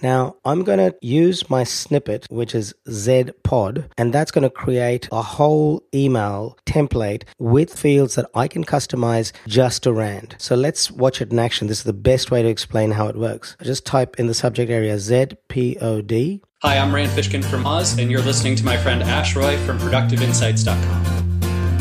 Now, I'm going to use my snippet, which is Z Pod, and that's going to create a whole email template with fields that I can customize just to Rand. So let's watch it in action. This is the best way to explain how it works. I just type in the subject area Z P O D. Hi, I'm Rand Fishkin from Moz, and you're listening to my friend Ash Roy from ProductiveInsights.com.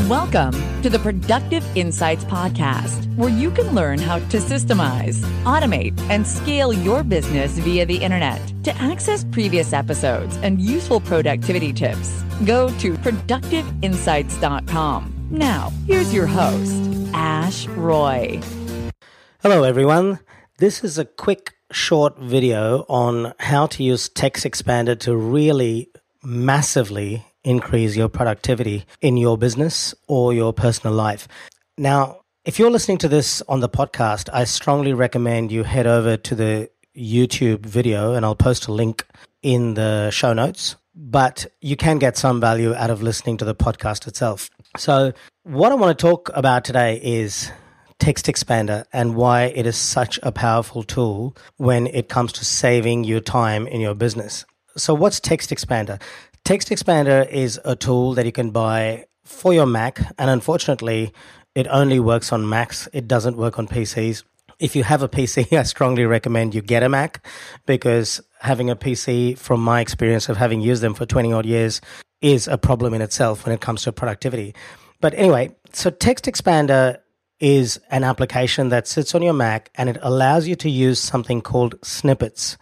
Welcome to the Productive Insights Podcast, where you can learn how to systemize, automate, and scale your business via the internet. To access previous episodes and useful productivity tips, go to productiveinsights.com. Now, here's your host, Ash Roy. Hello, everyone. This is a quick, short video on how to use Text Expander to really massively increase your productivity in your business or your personal life. Now, if you're listening to this on the podcast, I strongly recommend you head over to the YouTube video and I'll post a link in the show notes. But you can get some value out of listening to the podcast itself. So, what I want to talk about today is text expander and why it is such a powerful tool when it comes to saving your time in your business. So, what's TextExpander? TextExpander is a tool that you can buy for your Mac, and unfortunately, it only works on Macs. It doesn't work on PCs. If you have a PC, I strongly recommend you get a Mac because having a PC, from my experience of having used them for 20 odd years, is a problem in itself when it comes to productivity. But anyway, so Text Expander is an application that sits on your Mac and it allows you to use something called snippets.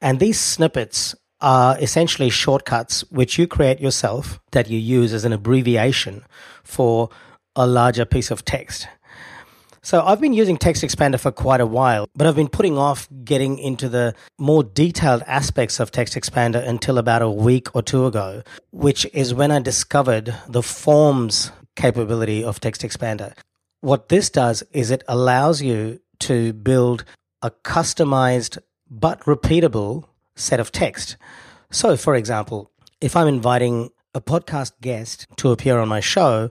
And these snippets are essentially shortcuts which you create yourself that you use as an abbreviation for a larger piece of text. So I've been using Text Expander for quite a while, but I've been putting off getting into the more detailed aspects of Text Expander until about a week or two ago, which is when I discovered the forms capability of Text Expander. What this does is it allows you to build a customized but repeatable set of text. So, for example, if I'm inviting a podcast guest to appear on my show,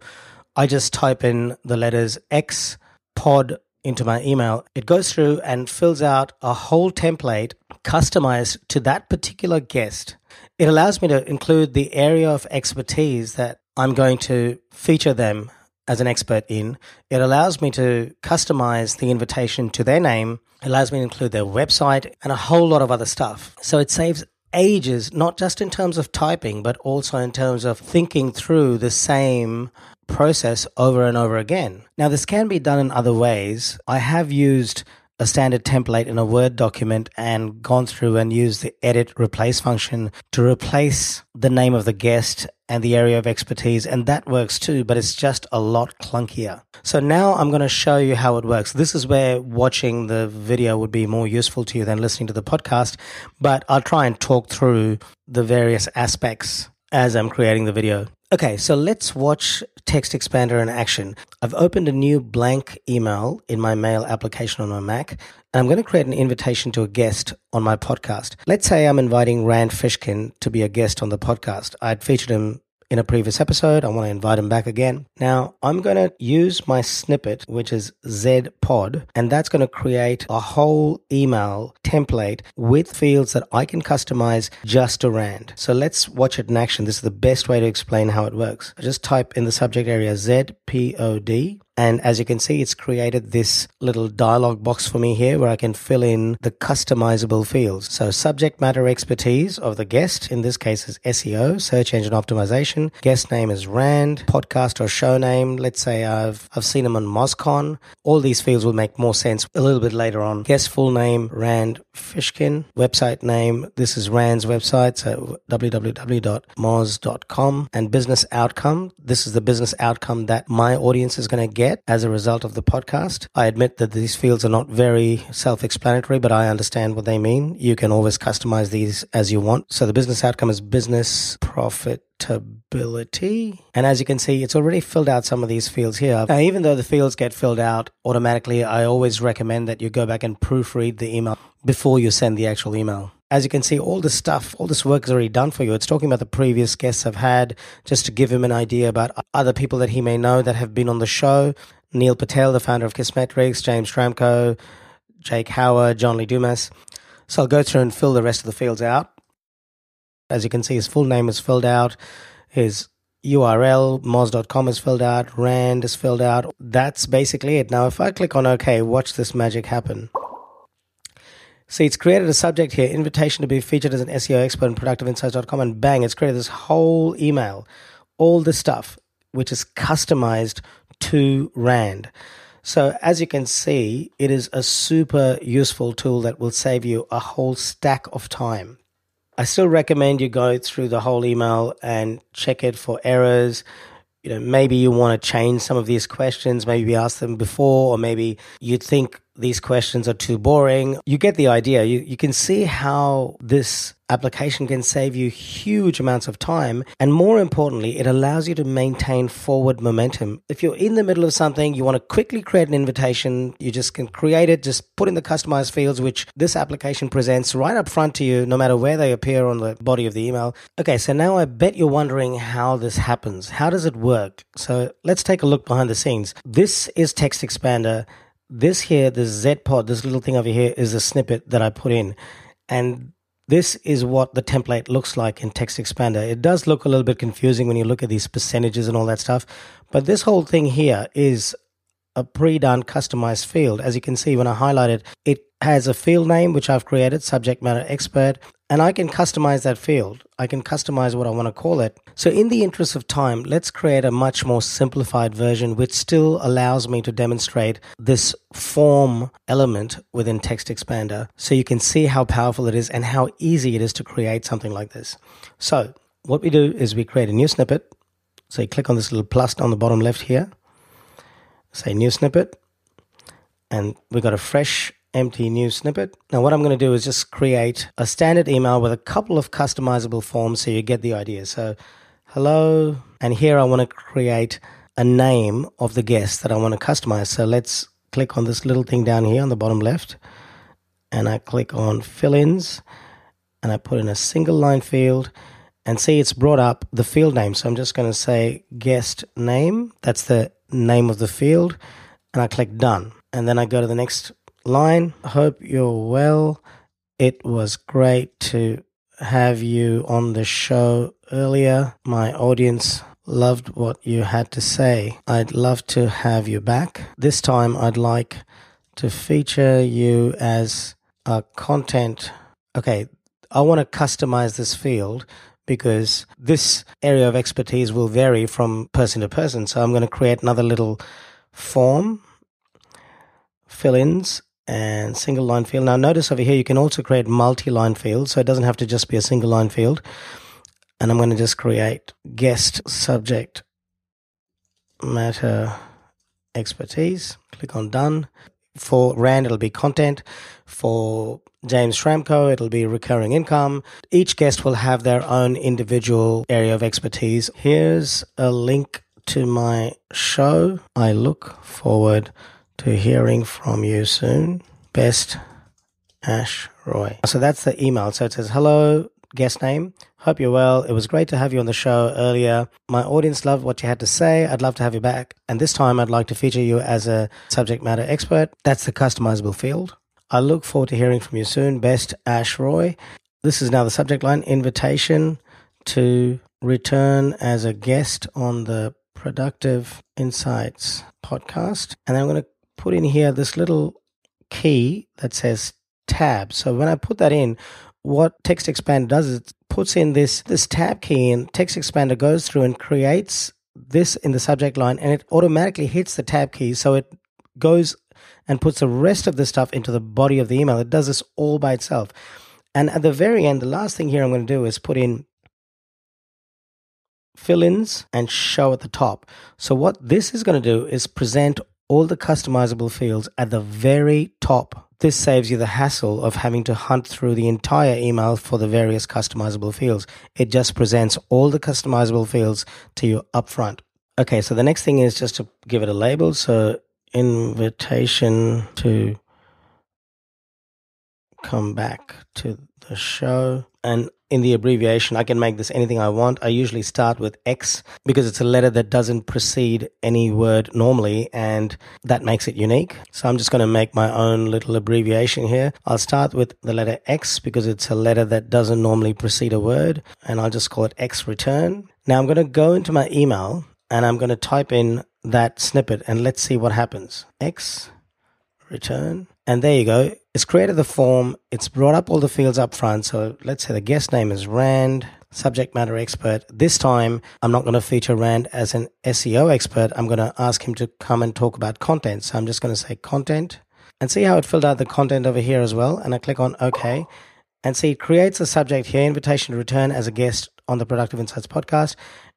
I just type in the letters X pod into my email. It goes through and fills out a whole template customized to that particular guest. It allows me to include the area of expertise that I'm going to feature them as an expert in. It allows me to customize the invitation to their name. Allows me to include their website and a whole lot of other stuff. So it saves ages, not just in terms of typing, but also in terms of thinking through the same process over and over again. Now, this can be done in other ways. I have used a standard template in a Word document and gone through and used the edit replace function to replace the name of the guest and the area of expertise. And that works too, but it's just a lot clunkier. So now I'm going to show you how it works. This is where watching the video would be more useful to you than listening to the podcast, but I'll try and talk through the various aspects as I'm creating the video. Okay, so let's watch TextExpander in action. I've opened a new blank email in my mail application on my Mac, and I'm going to create an invitation to a guest on my podcast. Let's say I'm inviting Rand Fishkin to be a guest on the podcast. I'd featured him in a previous episode. I want to invite him back again. Now, I'm going to use my snippet, which is Z Pod, and that's going to create a whole email template with fields that I can customize just to Rand. So let's watch it in action. This is the best way to explain how it works. I just type in the subject area Z P O D and as you can see, it's created this little dialog box for me here where I can fill in the customizable fields. So subject matter expertise of the guest, in this case is SEO, search engine optimization. Guest name is Rand, podcast or show name. Let's say I've, I've seen him on MozCon. All these fields will make more sense a little bit later on. Guest full name, Rand Fishkin. Website name, this is Rand's website, so www.moz.com. And business outcome, this is the business outcome that my audience is going to get get as a result of the podcast. I admit that these fields are not very self explanatory, but I understand what they mean. You can always customize these as you want. So the business outcome is business profitability. And as you can see, it's already filled out some of these fields here. Now, even though the fields get filled out automatically, I always recommend that you go back and proofread the email before you send the actual email as you can see, all this stuff, all this work is already done for you. It's talking about the previous guests I've had, just to give him an idea about other people that he may know that have been on the show. Neil Patel, the founder of Kissmetrics, James Schramko, Jake Howard, John Lee Dumas. So I'll go through and fill the rest of the fields out. As you can see, his full name is filled out. His URL, moz.com is filled out. Rand is filled out. That's basically it. Now, if I click on OK, watch this magic happen. See, it's created a subject here, invitation to be featured as an SEO expert on productiveinsights.com, and bang, it's created this whole email, all this stuff, which is customized to Rand. So, as you can see, it is a super useful tool that will save you a whole stack of time. I still recommend you go through the whole email and check it for errors, you know, maybe you want to change some of these questions, maybe ask them before, or maybe you think these questions are too boring. You get the idea. You, you can see how this application can save you huge amounts of time. And more importantly, it allows you to maintain forward momentum. If you're in the middle of something, you want to quickly create an invitation, you just can create it, just put in the customized fields, which this application presents right up front to you, no matter where they appear on the body of the email. Okay, so now I bet you're wondering how this happens. How does it work? So let's take a look behind the scenes. This is Text Expander this here, this Z pod, this little thing over here is a snippet that I put in. And this is what the template looks like in Text Expander. It does look a little bit confusing when you look at these percentages and all that stuff. But this whole thing here is a pre-done customized field. As you can see, when I highlight it, it has a field name, which I've created, subject matter expert, and I can customize that field. I can customize what I want to call it. So in the interest of time, let's create a much more simplified version, which still allows me to demonstrate this form element within Text Expander. So you can see how powerful it is and how easy it is to create something like this. So what we do is we create a new snippet. So you click on this little plus on the bottom left here say new snippet, and we've got a fresh empty new snippet. Now, what I'm going to do is just create a standard email with a couple of customizable forms so you get the idea. So, hello, and here I want to create a name of the guest that I want to customize. So, let's click on this little thing down here on the bottom left, and I click on fill ins, and I put in a single line field. And see, it's brought up the field name. So I'm just going to say guest name. That's the name of the field and I click done. And then I go to the next line. Hope you're well. It was great to have you on the show earlier. My audience loved what you had to say. I'd love to have you back. This time I'd like to feature you as a content. Okay, I want to customize this field because this area of expertise will vary from person to person. So I'm going to create another little form, fill ins, and single line field. Now, notice over here you can also create multi line fields, so it doesn't have to just be a single line field. And I'm going to just create guest subject matter expertise. Click on done. For Rand, it'll be content. For James Schramko. it'll be recurring income. Each guest will have their own individual area of expertise. Here's a link to my show. I look forward to hearing from you soon. Best Ash Roy. So that's the email. So it says, Hello, guest name. Hope you're well. It was great to have you on the show earlier. My audience loved what you had to say. I'd love to have you back. And this time I'd like to feature you as a subject matter expert. That's the customizable field. I look forward to hearing from you soon. Best Ash Roy. This is now the subject line invitation to return as a guest on the Productive Insights podcast. And I'm going to put in here this little key that says tab. So when I put that in, what Text Expander does is it puts in this this tab key and Text Expander goes through and creates this in the subject line and it automatically hits the tab key so it goes and puts the rest of the stuff into the body of the email. It does this all by itself. And at the very end, the last thing here I'm going to do is put in fill ins and show at the top. So, what this is going to do is present all the customizable fields at the very top. This saves you the hassle of having to hunt through the entire email for the various customizable fields. It just presents all the customizable fields to you up front. Okay, so the next thing is just to give it a label. So invitation to come back to the show. And in the abbreviation, I can make this anything I want. I usually start with X because it's a letter that doesn't precede any word normally, and that makes it unique. So I'm just going to make my own little abbreviation here. I'll start with the letter X because it's a letter that doesn't normally precede a word, and I'll just call it X return. Now I'm going to go into my email and I'm going to type in that snippet and let's see what happens. X return. And there you go. It's created the form. It's brought up all the fields up front. So let's say the guest name is Rand, subject matter expert. This time, I'm not going to feature Rand as an SEO expert. I'm going to ask him to come and talk about content. So I'm just going to say content and see how it filled out the content over here as well. And I click on OK and see it creates a subject here, invitation to return as a guest on the Productive Insights podcast.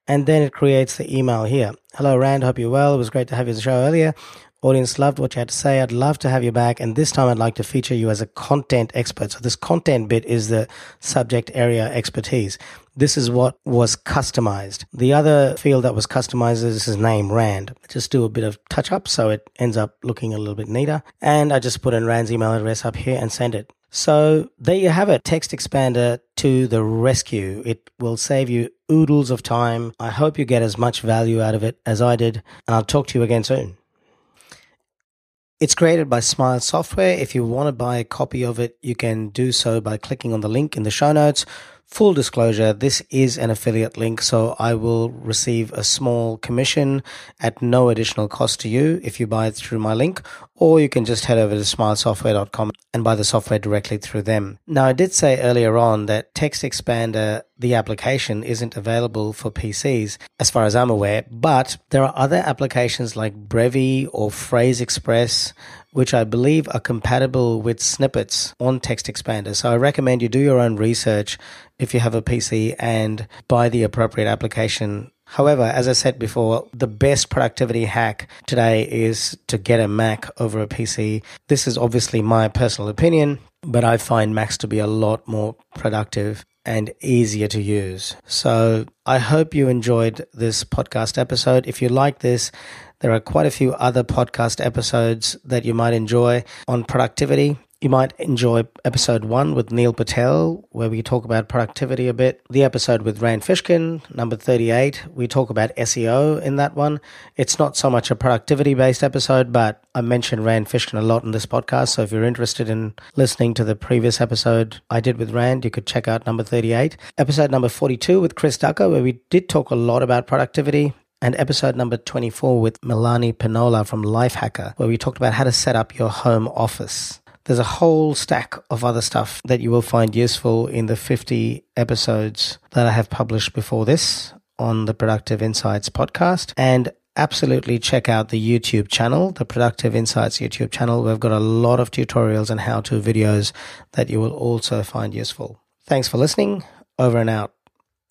And then it creates the email here. Hello, Rand. Hope you're well. It was great to have you on the show earlier. Audience loved what you had to say. I'd love to have you back. And this time I'd like to feature you as a content expert. So this content bit is the subject area expertise. This is what was customized. The other field that was customized is his name, Rand. Just do a bit of touch up so it ends up looking a little bit neater. And I just put in Rand's email address up here and send it. So there you have it. Text expander to the rescue. It will save you oodles of time. I hope you get as much value out of it as I did. And I'll talk to you again soon. It's created by Smile Software. If you want to buy a copy of it, you can do so by clicking on the link in the show notes. Full disclosure, this is an affiliate link, so I will receive a small commission at no additional cost to you if you buy it through my link, or you can just head over to smilesoftware.com and buy the software directly through them. Now, I did say earlier on that Text Expander, the application, isn't available for PCs as far as I'm aware, but there are other applications like Breevy or Phrase Express which I believe are compatible with snippets on Text Expander. So I recommend you do your own research if you have a PC and buy the appropriate application. However, as I said before, the best productivity hack today is to get a Mac over a PC. This is obviously my personal opinion, but I find Macs to be a lot more productive and easier to use. So I hope you enjoyed this podcast episode. If you like this, there are quite a few other podcast episodes that you might enjoy on productivity. You might enjoy episode one with Neil Patel, where we talk about productivity a bit. The episode with Rand Fishkin, number 38, we talk about SEO in that one. It's not so much a productivity based episode, but I mentioned Rand Fishkin a lot in this podcast. So if you're interested in listening to the previous episode I did with Rand, you could check out number 38. Episode number 42 with Chris Ducker, where we did talk a lot about productivity and episode number 24 with Melanie Pinola from Lifehacker, where we talked about how to set up your home office. There's a whole stack of other stuff that you will find useful in the 50 episodes that I have published before this on the Productive Insights podcast. And absolutely check out the YouTube channel, the Productive Insights YouTube channel. We've got a lot of tutorials and how to videos that you will also find useful. Thanks for listening. Over and out.